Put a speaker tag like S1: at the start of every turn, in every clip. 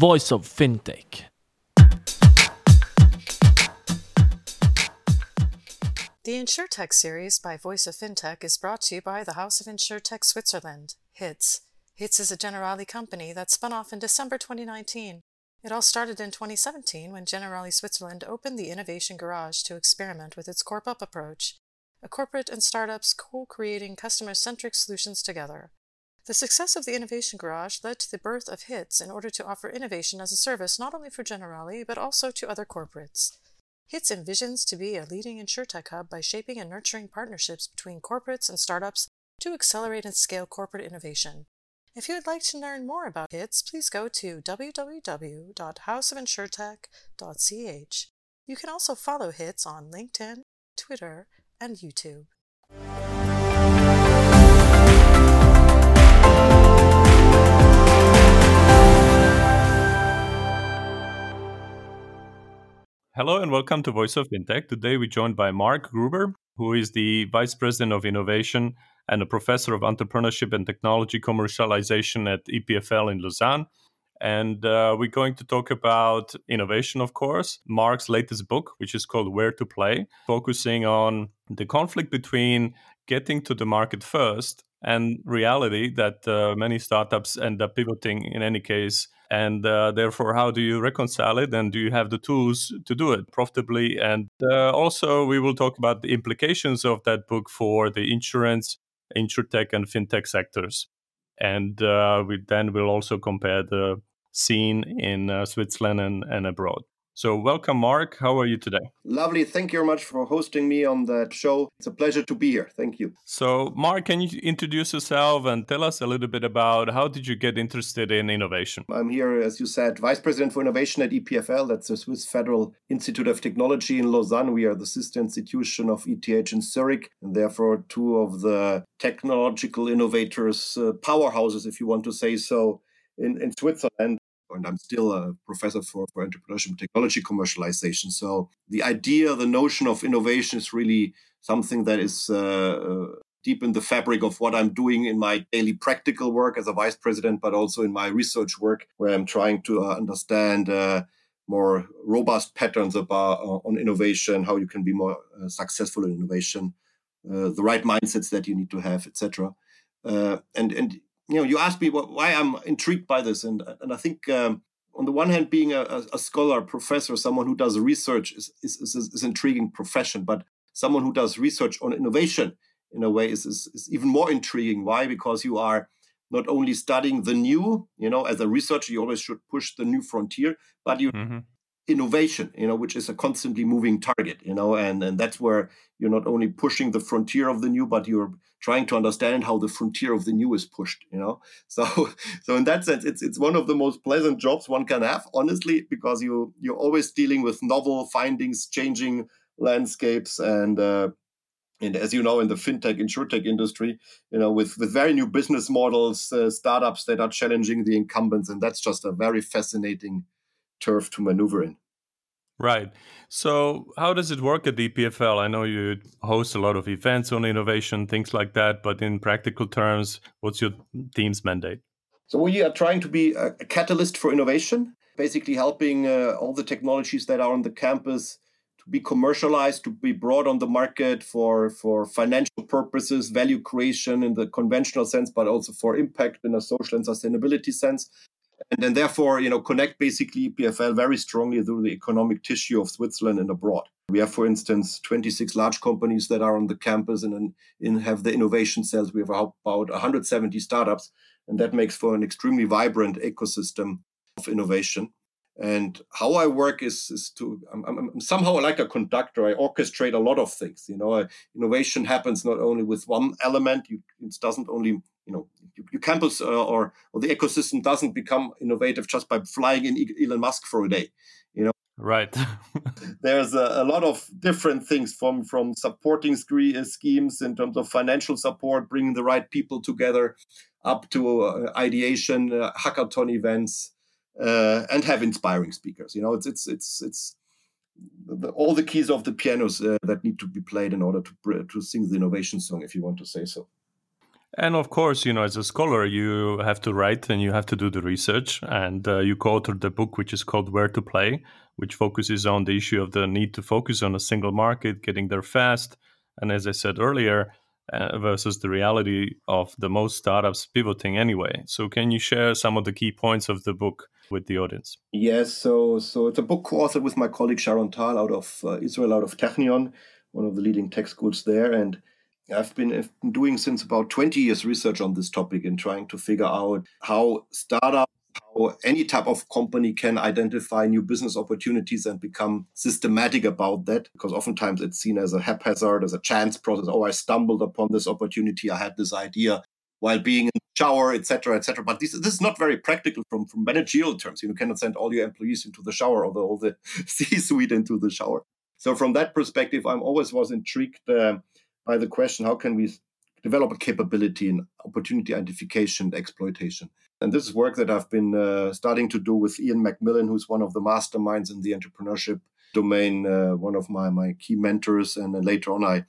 S1: voice of fintech.
S2: The InsurTech series by Voice of FinTech is brought to you by the House of InsurTech Switzerland, HITS. HITS is a Generali company that spun off in December 2019. It all started in 2017 when Generali Switzerland opened the Innovation Garage to experiment with its Corp Up approach, a corporate and startups co creating customer centric solutions together. The success of the Innovation Garage led to the birth of HITS in order to offer innovation as a service not only for Generali but also to other corporates. HITS envisions to be a leading insurtech hub by shaping and nurturing partnerships between corporates and startups to accelerate and scale corporate innovation. If you would like to learn more about HITS, please go to www.houseofinsurtech.ch. You can also follow HITS on LinkedIn, Twitter, and YouTube.
S3: Hello and welcome to Voice of FinTech. Today we're joined by Marc Gruber, who is the Vice President of Innovation and a Professor of Entrepreneurship and Technology Commercialization at EPFL in Lausanne. And uh, we're going to talk about innovation, of course. Marc's latest book, which is called Where to Play, focusing on the conflict between getting to the market first and reality that uh, many startups end up pivoting in any case and uh, therefore how do you reconcile it? And do you have the tools to do it profitably? And uh, also we will talk about the implications of that book for the insurance insurtech and fintech sectors. And uh, we then will also compare the scene in uh, switzerland and, and abroad so, welcome, Marc. How are you today?
S4: Lovely. Thank you very much for hosting me on that show. It's a pleasure to be here. Thank you.
S3: So, Marc, can you introduce yourself and tell us a little bit about how did you get interested in innovation?
S4: I'm here, as you said, Vice President for Innovation at EPFL. That's the Swiss Federal Institute of Technology in Lausanne. We are the sister institution of ETH in Zurich, and therefore two of the technological innovators, uh, powerhouses, if you want to say so, in, in Switzerland and I'm still a professor for, for entrepreneurship technology commercialization. So the idea, the notion of innovation is really something that is uh, uh, deep in the fabric of what I'm doing in my daily practical work as a vice president, but also in my research work, where I'm trying to uh, understand uh, more robust patterns about uh, on innovation, how you can be more uh, successful in innovation, the right mindsets that you need to have, etc. and and you know, you asked me what, why I'm intrigued by this, and and I think um, on the one hand, being a, a, scholar, professor, someone who does research is is, is, is an intriguing profession, but someone who does research on innovation in a way is, is, is even more intriguing. Why? Because you are not only studying the new, you know, as a researcher, you always should push the new frontier, but you mm-hmm innovation you know which is a constantly moving target you know and and that's where you're not only pushing the frontier of the new but you're trying to understand how the frontier of the new is pushed you know? So so in that sense it's it's one of the most pleasant jobs one can have honestly because you you're always dealing with novel findings changing landscapes and uh, and as you know in the fintech insurtech industry you know with with very new business models uh, startups that are challenging the incumbents and that's just a very fascinating turf to maneuver in.
S3: Right. So, how does it work at EPFL? I know you host a lot of events on innovation, things like that, but in practical terms, what's your team's mandate?
S4: So, we are trying to be a catalyst for innovation, basically helping uh, all the technologies that are on the campus to be commercialized, to be brought on the market for, for financial purposes, value creation in the conventional sense, but also for impact in a social and sustainability sense and then therefore you know connect basically EPFL very strongly through the economic tissue of Switzerland and abroad. We have, for instance, 26 large companies that are on the campus and in, have the innovation cells. We have about 170 startups, and that makes for an extremely vibrant ecosystem of innovation. And how I work is, is to I'm, I'm, somehow like a conductor. I orchestrate a lot of things. You know, innovation happens not only with one element. You, it doesn't only you know your campus uh, or or the ecosystem doesn't become innovative just by flying in Elon Musk for a day. You know,
S3: right?
S4: there's a, a, lot of different things from from supporting uh, schemes in terms of financial support, bringing the right people together, up to uh, ideation, uh, hackathon events, uh, and have inspiring speakers. You know, it's it's it's it's the, all the keys of the pianos uh, that need to be played in order to to sing the innovation song, if you want to say so.
S3: And of course, you know, as a scholar, you have to write and you have to do the research. And uh, you co authored the book, which is called Where to Play, which focuses on the issue of the need to focus on a single market, getting there fast. And as I said earlier, uh, versus the reality of the most startups pivoting anyway. So, can you share some of the key points of the book with the audience?
S4: Yes. So, so it's a book co-authored with my colleague Sharon Tal out of uh, Israel, out of Technion, one of the leading tech schools there, and I've been doing since about 20 years research on this topic and trying to figure out how startups, how any type of company can identify new business opportunities and become systematic about that. Because oftentimes it's seen as a haphazard, as a chance process. Oh, I stumbled upon this opportunity. I had this idea while being in the shower, etc., etc. But this, this is not very practical from, from managerial terms. You, cannot send all your employees into the shower or the, all the C-suite into the shower. So from that perspective, I'm always was intrigued uh, by the question how can we develop a capability in opportunity identification and exploitation. And this is work that I've been uh, starting to do with Ian Macmillan, who's one of the masterminds in the entrepreneurship domain, uh, one of my, my key mentors. And then later on, I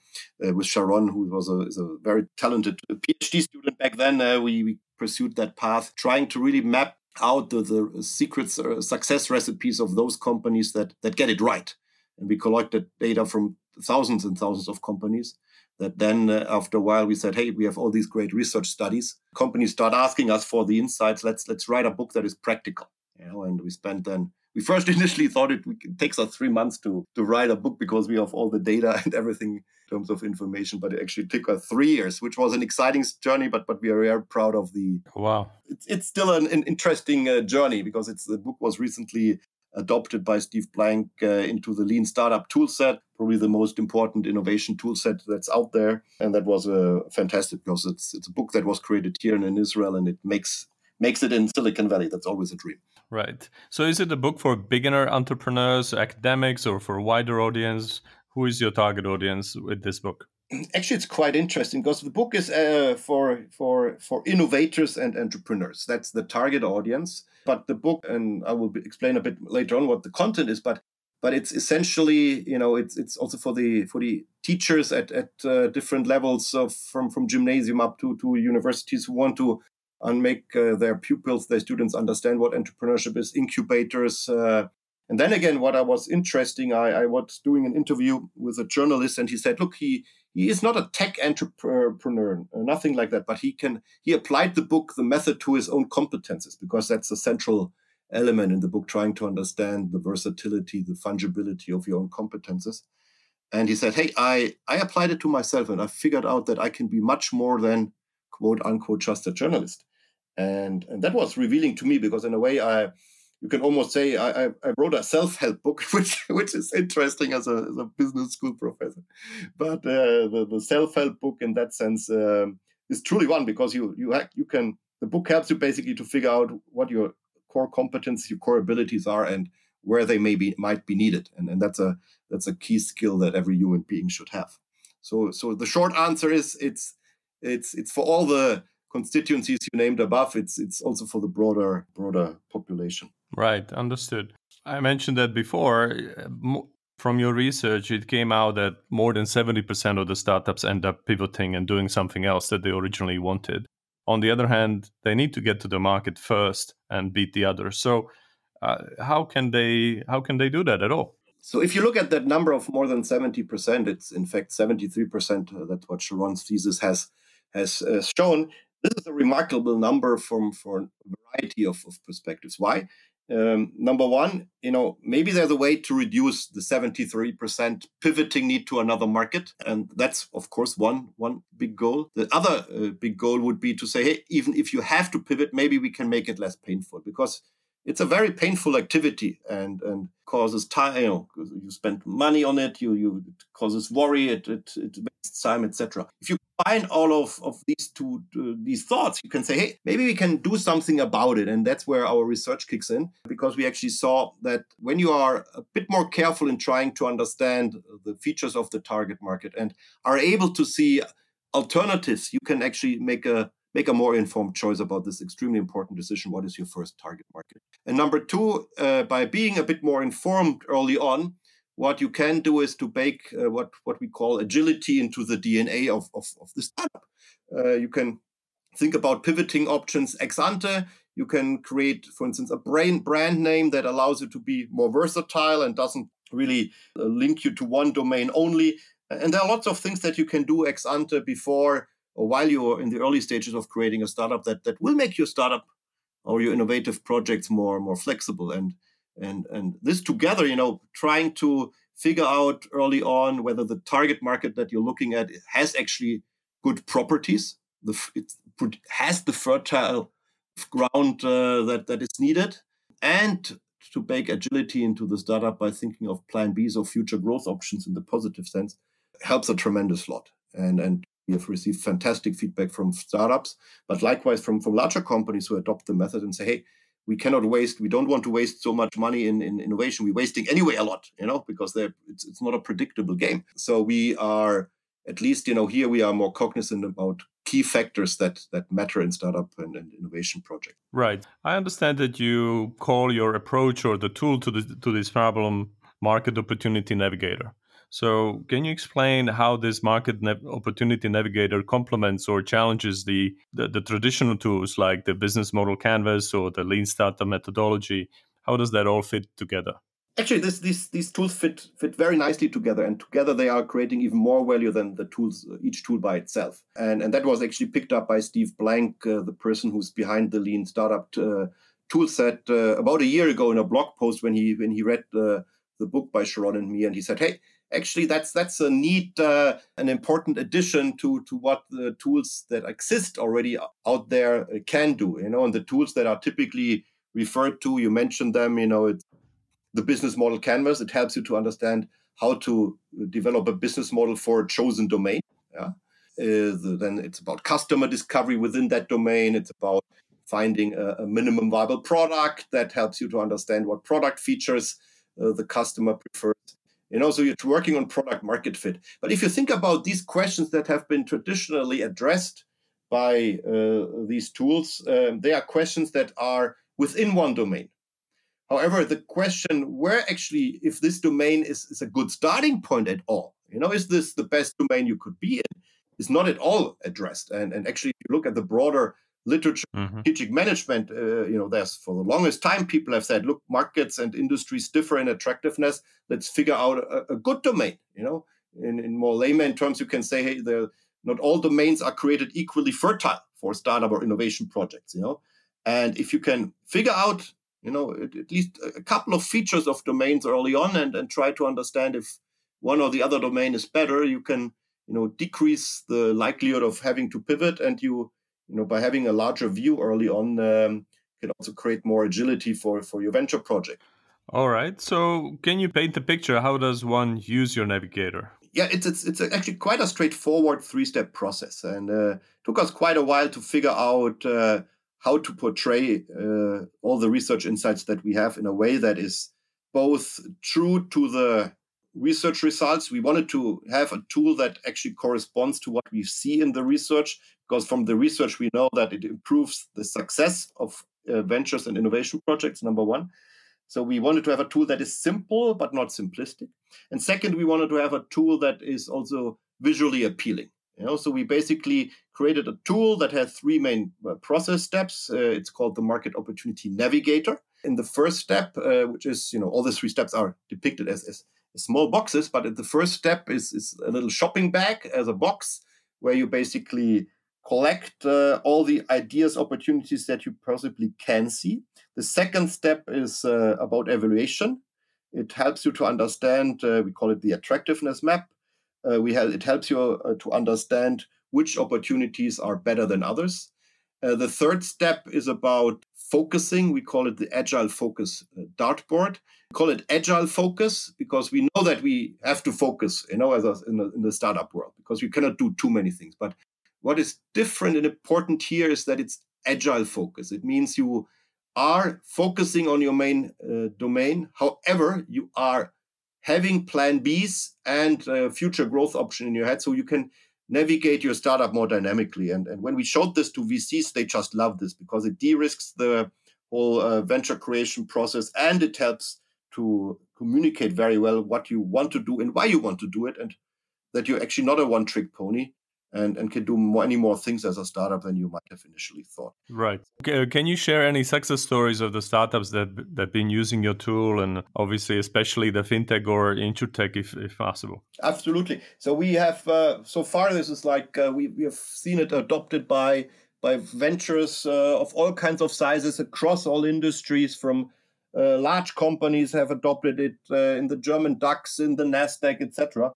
S4: uh, with Sharon, who was a, is a very talented PhD student back then, uh, we, we, pursued that path, trying to really map out the, the secrets, uh, success recipes of those companies that, that get it right. And we collected data from thousands and thousands of companies that then uh, after a while we said hey we have all these great research studies. Companies start asking us for the insights. Let's let's write a book that is practical. You know and we spent then we first initially thought it, it takes us three months to to write a book because we have all the data and everything in terms of information but it actually took us three years which was an exciting journey but but we are very proud of the
S3: wow.
S4: It's, it's still an, an interesting uh, journey because it's the book was recently adopted by Steve Blank uh, into the Lean Startup toolset, probably the most important innovation toolset that's out there. And that was uh, fantastic because it's it's a book that was created here in Israel and it makes makes it in Silicon Valley. That's always a dream.
S3: Right. So is it a book for beginner entrepreneurs, academics, or for a wider audience? Who is your target audience with this book?
S4: actually it's quite interesting because the book is uh, for for for innovators and entrepreneurs. That's the target audience. But the book and i will explain a bit later on what the content is but but it's essentially you know it's it's also for the for the teachers at at uh, different levels of from from gymnasium up to to universities who want to and make uh, their pupils their students understand what entrepreneurship is incubators uh, and then again, what I was interesting, I, I, was doing an interview with a journalist, and he said, "Look, he he is not a tech entrepreneur, nothing like that, but he can he applied the book, the method, to his own competences because that's a central element in the book, trying to understand the versatility, the fungibility of your own competences." And he said, "Hey, I I applied it to myself, and I figured out that I can be much more than quote unquote just a journalist." And and that was revealing to me because in a way I you can almost say I, I wrote a self-help book, which which is interesting as a, as a business school professor. But uh, the, the self-help book in that sense um, is truly one because you you you can the book helps you basically to figure out what your core competencies, your core abilities are, and where they may be might be needed. And and that's a that's a key skill that every human being should have. So so the short answer is it's it's it's for all the constituencies you named above. It's it's also for the broader broader population.
S3: Right, understood. I mentioned that before. From your research, it came out that more than 70% of the startups end up pivoting and doing something else that they originally wanted. On the other hand, they need to get to the market first and beat the others. So, uh, how can they how can they do that at all?
S4: So, if you look at that number of more than 70%, it's in fact 73%. Uh, that's what Sharon's thesis has has uh, shown. This is a remarkable number from for a variety of, of perspectives. Why? Um, number one, you know, maybe there's a way to reduce the 73% pivoting need to another market. And that's, of course, one, one big goal. The other uh, big goal would be to say, hey, even if you have to pivot, maybe we can make it less painful because it's a very painful activity and, and causes time, you know, you spend money on it, you, you it causes worry, it, it, it wastes time, etc. If you combine all of, of these two uh, these thoughts, you can say, hey, maybe we can do something about it. And that's where our research kicks in because we actually saw that when you are a bit more careful in trying to understand the features of the target market and are able to see alternatives, you can actually make a make a more informed choice about this extremely important decision. What is your first target market? And number two, uh, by being a bit more informed early on, what you can do is to bake uh, what what we call agility into the DNA of of, of the startup. Uh, you can think about pivoting options ex ante. You can create, for instance, a brand brand name that allows you to be more versatile and doesn't really uh, link you to one domain only. And there are lots of things that you can do ex ante before or while you're in the early stages of creating a startup that, that will make your startup or your innovative projects more more flexible and and and this together you know trying to figure out early on whether the target market that you're looking at has actually good properties the it has the fertile ground uh, that that is needed and to bake agility into the startup by thinking of plan Bs or future growth options in the positive sense helps a tremendous lot. And and we have received fantastic feedback from startups, but likewise from, from larger companies who adopt the method and say, hey, we cannot waste, we don't want to waste so much money in, in innovation. We're wasting anyway a lot, you know, because it's, it's not a predictable game. So we are, at least, you know, here we are more cognizant about key factors that that matter in startup and, and, innovation project.
S3: Right. I understand that you call your approach or the tool to the to this problem market opportunity navigator. So, can you explain how this market opportunity navigator complements or challenges the, the, the traditional tools like the business model canvas or the lean startup methodology? How does that all fit together?
S4: Actually, this, these these tools fit fit very nicely together, and together they are creating even more value than the tools each tool by itself. And and that was actually picked up by Steve Blank, uh, the person who's behind the lean startup uh, tool set, uh, about a year ago in a blog post when he when he read the the book by Sharon and me, and he said, "Hey, actually that's that's a neat uh, an important addition to to what the tools that exist already out there uh, can do you know and the tools that are typically referred to you mentioned them you know it's the business model canvas. It helps you to understand how to develop a business model for a chosen domain yeah. Uh, then it's about customer discovery within that domain. It's about finding a, a minimum viable product that helps you to understand what product features uh, the customer prefers you know so you're working on product market fit. But if you think about these questions that have been traditionally addressed by uh, these tools um, they are questions that are within one domain. However the question where actually if this domain is, is a good starting point at all you know is this the best domain you could be in is not at all addressed. And, and actually if you look at the broader literature mm-hmm. strategic management uh, you know there's for the longest time people have said look markets and industries differ in attractiveness. Let's figure out a, a good domain you know? In, in more layman terms you can say hey the not all domains are created equally fertile for startup or innovation projects you know? And if you can figure out you know at, at least a couple of features of domains early on and, and try to understand if one or the other domain is better you can you know decrease the likelihood of having to pivot and you you know, by having a larger view early on, um, can also create more agility for for your venture project.
S3: All right. So, can you paint the picture? How does one use your navigator?
S4: Yeah, it's it's it's actually quite a straightforward three step process, and uh, took us quite a while to figure out uh, how to portray uh, all the research insights that we have in a way that is both true to the research results. We wanted to have a tool that actually corresponds to what we see in the research, because from the research we know that it improves the success of uh, ventures and innovation projects number one. So we wanted to have a tool that is simple but not simplistic. And second we wanted to have a tool that is also visually appealing you know? So we basically created a tool that has three main uh, process steps. Uh, it's called the market opportunity navigator. In the first step uh, which is you know all the three steps are depicted as, as small boxes but the first step is, is a little shopping bag as a box where you basically collect uh, all the ideas, opportunities that you possibly can see. The second step is uh, about evaluation. It helps you to understand, uh, we call it the attractiveness map. Uh, we it helps you uh, to understand which opportunities are better than others. Uh, the third step is about focusing. We call it the agile focus dartboard. We call it agile focus because we know that we have to focus, you know, as a, in, the, in the startup world because we cannot do too many things. But what is different and important here is that it's agile focus. It means you are focusing on your main uh, domain. However, you are having plan Bs and uh, future growth option in your head so you can navigate your startup more dynamically. And, and when we showed this to VCs, they just love this because it de risks the whole uh, venture creation process and it helps to communicate very well what you want to do and why you want to do it and that you're actually not a one trick pony and, and can do many more things as a startup than you might have initially thought.
S3: Right. Can you share any success stories of the startups that that been using your tool, and obviously especially the fintech or insurtech, if, if possible?
S4: Absolutely. So we have uh, so far this is like uh, we we have seen it adopted by by ventures uh, of all kinds of sizes across all industries from uh, large companies have adopted it uh, in the German DAX, in the Nasdaq, etc.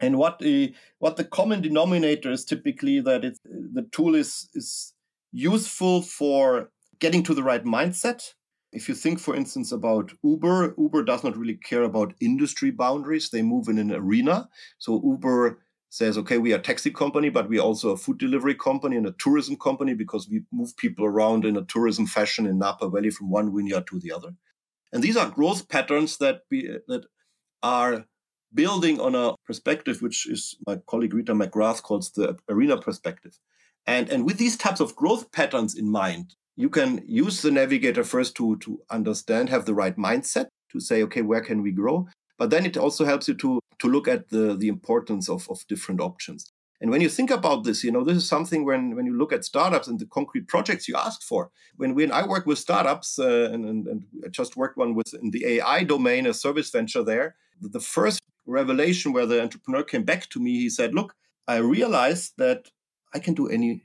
S4: And what the what the common denominator is typically that it's, the tool is is useful for getting to the right mindset. If you think, for instance, about Uber, Uber does not really care about industry boundaries. They move in an arena. So Uber says, okay, we are a taxi company, but we are also a food delivery company and a tourism company because we move people around in a tourism fashion in Napa Valley from one vineyard to the other. And these are growth patterns that be, that are building on a perspective which is my colleague Rita McGrath calls the arena perspective. And, and with these types of growth patterns in mind, you can use the navigator first to, to understand, have the right mindset to say, okay, where can we grow? But then it also helps you to, to look at the, the importance of, of different options. And when you think about this, you know, this is something when, when you look at startups and the concrete projects you ask for. When, when I work with startups, uh, and, and, and, I just worked one with in the AI domain, a service venture there, the first revelation where the entrepreneur came back to me, he said, look, I realized that I can do any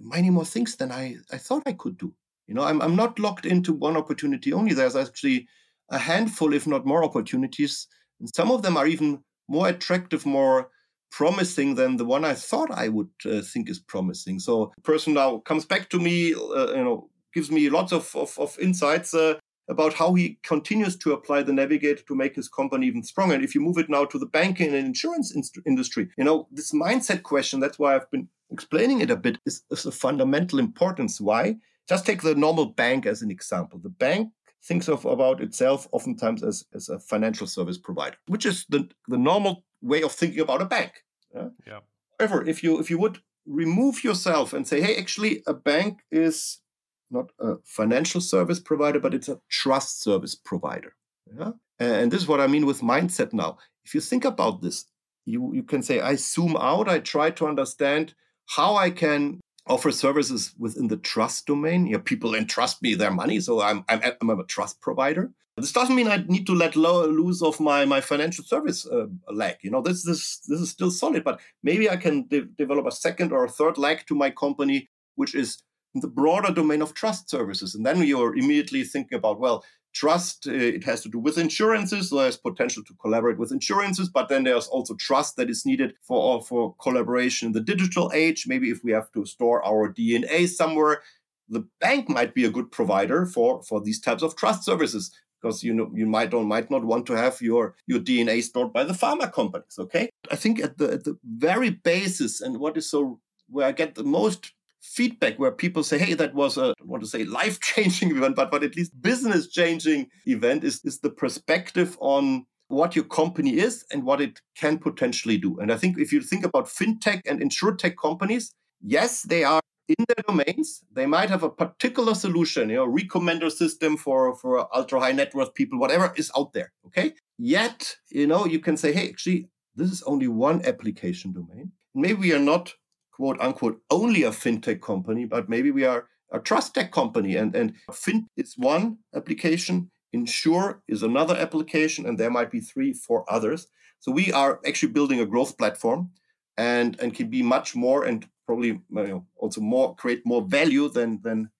S4: many more things than I, I thought I could do. You know, I'm, I'm not locked into one opportunity only. There's actually a handful, if not more, opportunities. And some of them are even more attractive, more promising than the one I thought I would uh, think is promising. So, the person now comes back to me, uh, you know, gives me lots of, of, of insights uh, about how he continues to apply the navigator to make his company even stronger. And if you move it now to the banking and insurance in- industry, you know, this mindset question, that's why I've been explaining it a bit, is, is of fundamental importance. Why? Just take the normal bank as an example. The bank thinks of about itself oftentimes as, as a financial service provider, which is the, the normal way of thinking about a bank.
S3: Yeah? yeah.
S4: However, if you if you would remove yourself and say, hey, actually, a bank is not a financial service provider, but it's a trust service provider. Yeah? And this is what I mean with mindset now. If you think about this, you, you can say, I zoom out, I try to understand how I can offer services within the trust domain. You know, people entrust me their money, so I'm, I'm, I'm a trust provider. This doesn't mean I need to let loose of my, my financial service uh, leg. You know, this, this, this is still solid, but maybe I can de- develop a second or a third leg to my company, which is the broader domain of trust services. And then you're immediately thinking about, well, trust, uh, it has to do with insurances. So there's potential to collaborate with insurances, but then there's also trust that is needed for, for collaboration in the digital age. Maybe if we have to store our DNA somewhere, the bank might be a good provider for, for these types of trust services because you know you might or might not want to have your your DNA stored by the pharma companies. Okay, I think at the at the very basis and what is so where I get the most feedback where people say, hey, that was a, I want to say life changing event, but, but at least business changing event is, is the perspective on what your company is and what it can potentially do. And I think if you think about fintech and insurtech companies, yes, they are in their domains. They might have a particular solution, you know, recommender system for, for ultra high net worth people, whatever is out there. Okay. Yet, you know, you can say, hey, actually, this is only one application domain. Maybe we are not quote unquote only a fintech company, but maybe we are a trust tech company. And, and Fin is one application, Insure is another application, and there might be three, four others. So we are actually building a growth platform and, and can be much more and probably you know, also more create more value than than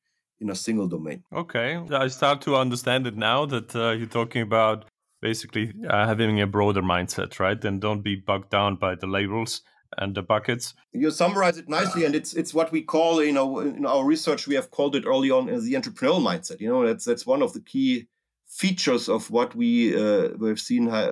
S4: in a single domain.
S3: Okay, I start to understand it now that uh, you're talking about basically uh, having a broader mindset, right? And don't be bogged down by the labels and the buckets.
S4: You summarize it nicely, and it's it's what we call, you know, in our research we have called it early on as the entrepreneurial mindset. You know, that's that's one of the key features of what we uh, we've seen uh,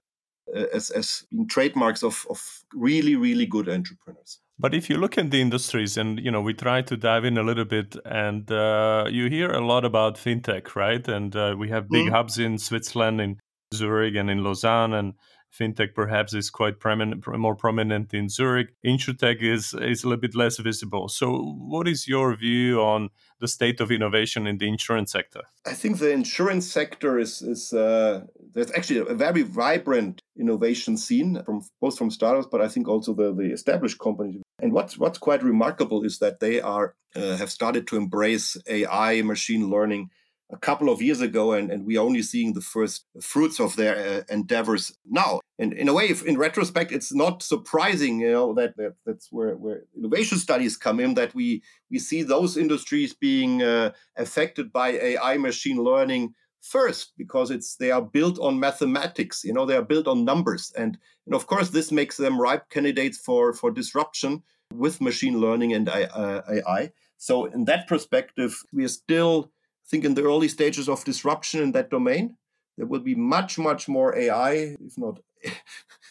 S4: as as being trademarks of of really really good entrepreneurs.
S3: But if you look at the industries, and you know, we try to dive in a little bit, and uh, you hear a lot about fintech, right? And uh, we have big mm-hmm. hubs in Switzerland, in Zurich, and in Lausanne, and fintech perhaps is quite prominent, more prominent in Zurich. Insurtech is is a little bit less visible. So, what is your view on the state of innovation in the insurance sector?
S4: I think the insurance sector is is uh, there's actually a very vibrant innovation scene from both from startups, but I think also the, the established companies. And what's what's quite remarkable is that they are uh, have started to embrace AI, machine learning a couple of years ago, and, and we're only seeing the first fruits of their uh, endeavors now. And in a way, in retrospect, it's not surprising, you know, that, that that's where, where innovation studies come in, that we we see those industries being uh, affected by AI, machine learning first because it's they are built on mathematics you know they are built on numbers and and of course this makes them ripe candidates for for disruption with machine learning and AI. So in that perspective, we are still think in the early stages of disruption in that domain. There will be much, much more AI, if not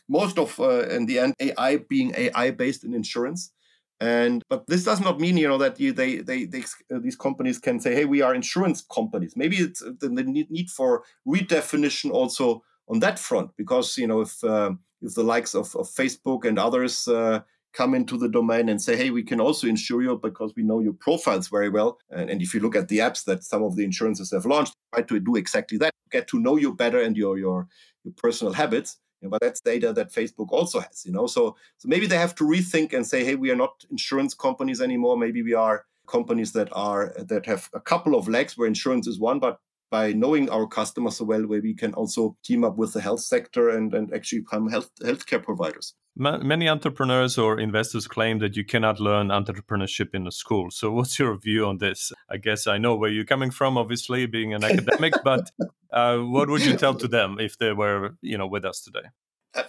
S4: most of, uh, in the end, AI being AI based in insurance. And but this does not mean you know that you, they they, they uh, these companies can say hey we are insurance companies. Maybe it's uh, the need for redefinition also on that front because you know if uh, if the likes of, of Facebook and others uh, come into the domain and say, hey, we can also insure you because we know your profiles very well. And, and if you look at the apps that some of the insurances have launched, try to do exactly that, get to know you better and your your your personal habits. You know, but that's data that Facebook also has, you know. So so maybe they have to rethink and say, hey, we are not insurance companies anymore. Maybe we are companies that are that have a couple of legs where insurance is one, but by knowing our customers so well, where we can also team up with the health sector and, and actually become health healthcare providers.
S3: Many entrepreneurs or investors claim that you cannot learn entrepreneurship in a school. So, what's your view on this? I guess I know where you're coming from, obviously, being an academic, but uh, what would you tell to them if they were, you know, with us today?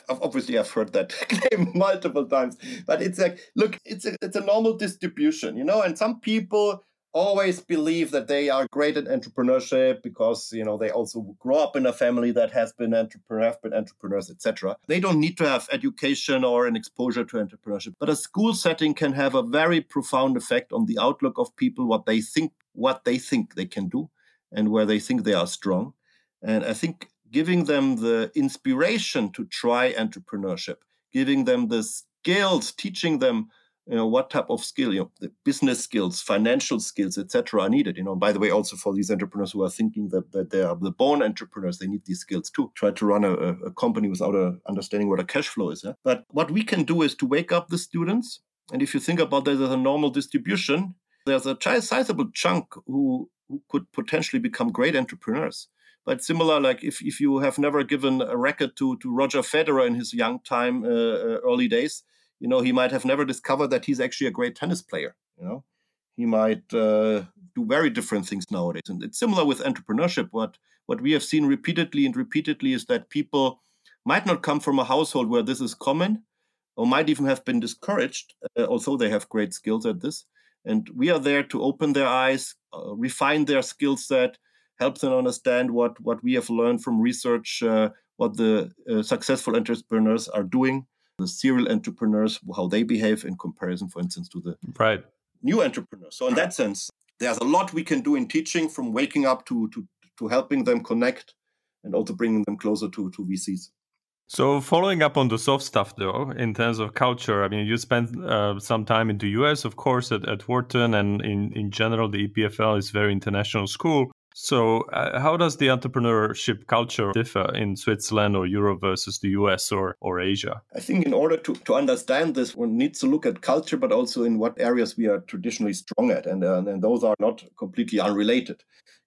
S4: obviously I've heard that claim multiple times, but it's like, look, it's a, it's a normal distribution, you know, and some people always believe that they are great at entrepreneurship because you know they also grow up in a family that has been entrepreneur have been entrepreneurs etc they don't need to have education or an exposure to entrepreneurship but a school setting can have a very profound effect on the outlook of people what they think what they think they can do and where they think they are strong. And i think giving them the inspiration to try entrepreneurship giving them the skills teaching them you know what type of skill you know the business skills financial skills etc are needed you know. By the way also for these entrepreneurs who are thinking that, that they are the born entrepreneurs they need these skills too. Try to run a, a company without a understanding what a cash flow is but what we can do is to wake up the students and if you think about that as a normal distribution there's a sizable chunk who, who could potentially become great entrepreneurs. But similar like if, if you have never given a racket to, to roger federer in his young time uh, uh early days you know, he might have never discovered that he's actually a great tennis player. You know, he might uh, do very different things nowadays. And it's similar with entrepreneurship. What what we have seen repeatedly and repeatedly is that people might not come from a household where this is common, or might even have been discouraged, uh, although they have great skills at this. And we are there to open their eyes, uh, refine their skill set, help them understand what what we have learned from research, uh, what the uh, successful entrepreneurs are doing the serial entrepreneurs, how they behave in comparison, for instance, to the
S3: right
S4: new entrepreneurs. So in that sense, there's a lot we can do in teaching, from waking up to to to helping them connect, and also bringing them closer to to VCs.
S3: So, following up on the soft stuff, though, in terms of culture, I mean, you spent uh, some time in the US, of course, at, at Wharton, and in, in general, the EPFL is very international school. So, uh, how does the entrepreneurship culture differ in Switzerland or Europe versus the US or, or Asia?
S4: I think in order to, to understand this, one needs to look at culture, but also in what areas we are traditionally strong at. And, uh, and those are not completely unrelated.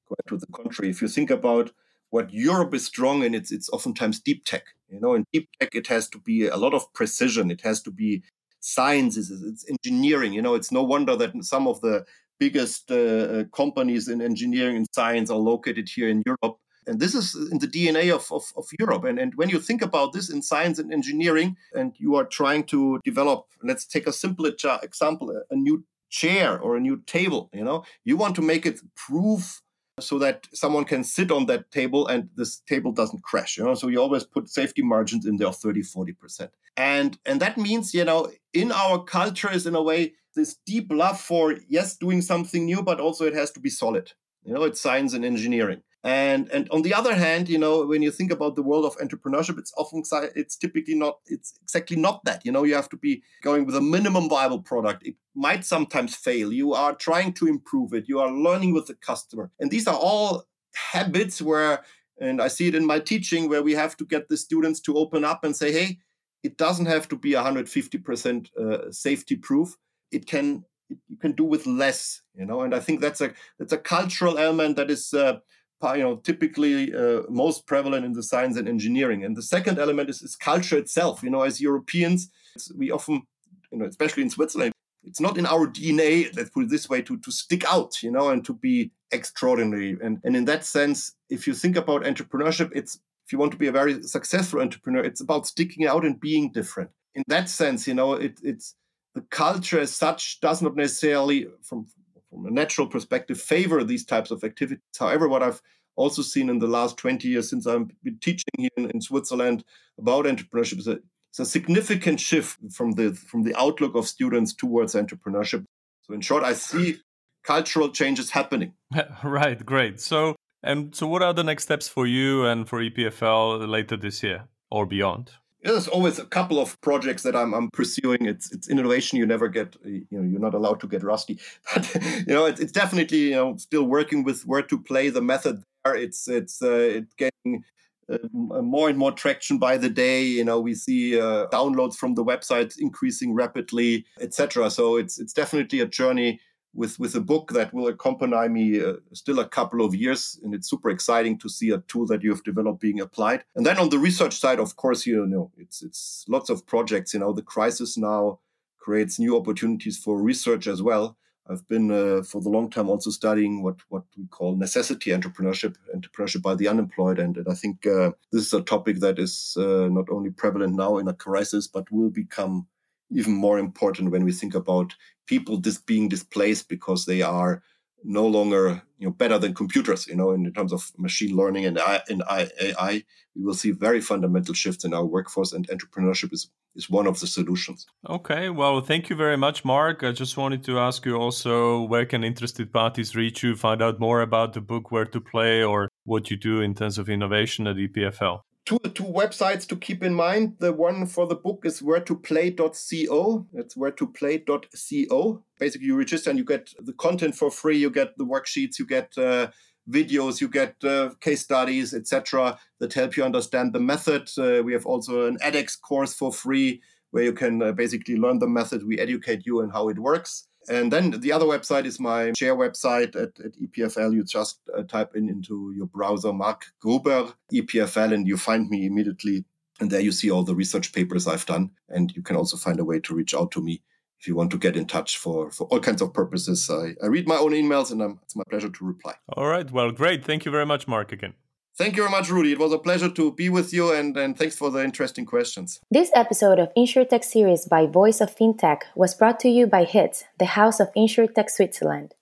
S4: Quite to the contrary, if you think about what Europe is strong in, it's, it's oftentimes deep tech. You know, in deep tech, it has to be a lot of precision. It has to be sciences, it's engineering. You know, it's no wonder that some of the biggest uh, uh, companies in engineering and science are located here in Europe. And this is in the DNA of, of, of, Europe. And, and when you think about this in science and engineering, and you are trying to develop, let's take a simple example, a new chair or a new table, you know, you want to make it proof so that someone can sit on that table and this table doesn't crash you know? So you always put safety margins in there of 30 40% and and that means you know in our culture is in a way this deep love for yes doing something new but also it has to be solid. You know it's science and engineering and and on the other hand you know when you think about the world of entrepreneurship it's often it's typically not it's exactly not that you know you have to be going with a minimum viable product it might sometimes fail you are trying to improve it you are learning with the customer and these are all habits where And I see it in my teaching where we have to get the students to open up and say, hey, it doesn't have to be 150% uh, safety proof. It can you can do with less, you know. And I think that's a that's a cultural element that is uh, you know typically uh, most prevalent in the science and engineering. And the second element is, is culture itself. You know, as Europeans, we often, you know, especially in Switzerland, it's not in our DNA, let's put it this way, to, to stick out, you know, and to be extraordinary. And, and in that sense, if you think about entrepreneurship, it's if you want to be a very successful entrepreneur, it's about sticking out and being different. In that sense, you know, it, it's the culture as such does not necessarily, from from a natural perspective, favor these types of activities. However, what I've also seen in the last 20 years since I've been teaching here in, in Switzerland about entrepreneurship is a, it's a significant shift from the from the outlook of students towards entrepreneurship. So in short, I see cultural changes happening.
S3: right, great. So and so what are the next steps for you and for EPFL later this year or beyond?
S4: There's always a couple of projects that I'm, I'm pursuing. It's it's innovation. You never get you know you're not allowed to get rusty, but you know it's, it's definitely you know still working with where to play the method there. It's it's uh, it's getting uh, more and more traction by the day. You know we see uh, downloads from the website increasing rapidly, etc. So it's it's definitely a journey with with a book that will accompany me uh, still a couple of years and it's super exciting to see a tool that you have developed being applied. And then on the research side of course you know it's it's lots of projects you know the crisis now creates new opportunities for research as well. I've been uh, for the long time also studying what what we call necessity entrepreneurship entrepreneurship by the unemployed. And, and i think uh, this is a topic that is uh, not only prevalent now in a crisis but will become even more important when we think about people dis- being displaced because they are no longer you know better than computers you know in terms of machine learning and in AI we will see very fundamental shifts in our workforce and entrepreneurship is is one of the solutions.
S3: Okay well thank you very much mark. I just wanted to ask you also where can interested parties reach you find out more about the book where to play or what you do in terms of innovation at epfl
S4: two two websites to keep in mind. The one for the book is where to play.co. It's where to play.co. Basically, you register and you get the content for free. You get the worksheets. You get uh, videos. You get uh, case studies, etc. That help you understand the method. Uh, we have also an edX course for free where you can uh, basically learn the method. We educate you on how it works. And then the other website is my share website at, at EPFL. You just uh, type in into your browser Marc Gruber EPFL and you find me immediately. And there you see all the research papers I've done. And you can also find a way to reach out to me if you want to get in touch for, for all kinds of purposes. I, I read my own emails and I'm, it's my pleasure to reply.
S3: All right. Well, great. Thank you very much, Marc, again.
S4: Thank you very much, Rudy. It was a pleasure to be with you, and, and thanks for the interesting questions.
S1: This episode of InsurTech series by Voice of FinTech was brought to you by HITS, the House of InsurTech Switzerland.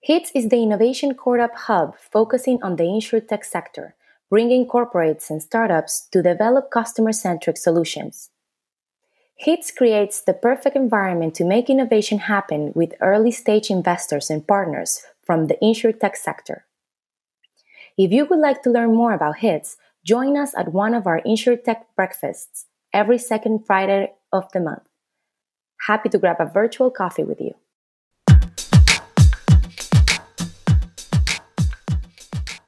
S1: HITS is the innovation core hub focusing on the InsurTech sector, bringing corporates and startups to develop customer centric solutions. HITS creates the perfect environment to make innovation happen with early stage investors and partners from the InsurTech sector. If you would like to learn more about HITS, join us at one of our InsurTech breakfasts every second Friday of the month. Happy to grab a virtual coffee with you.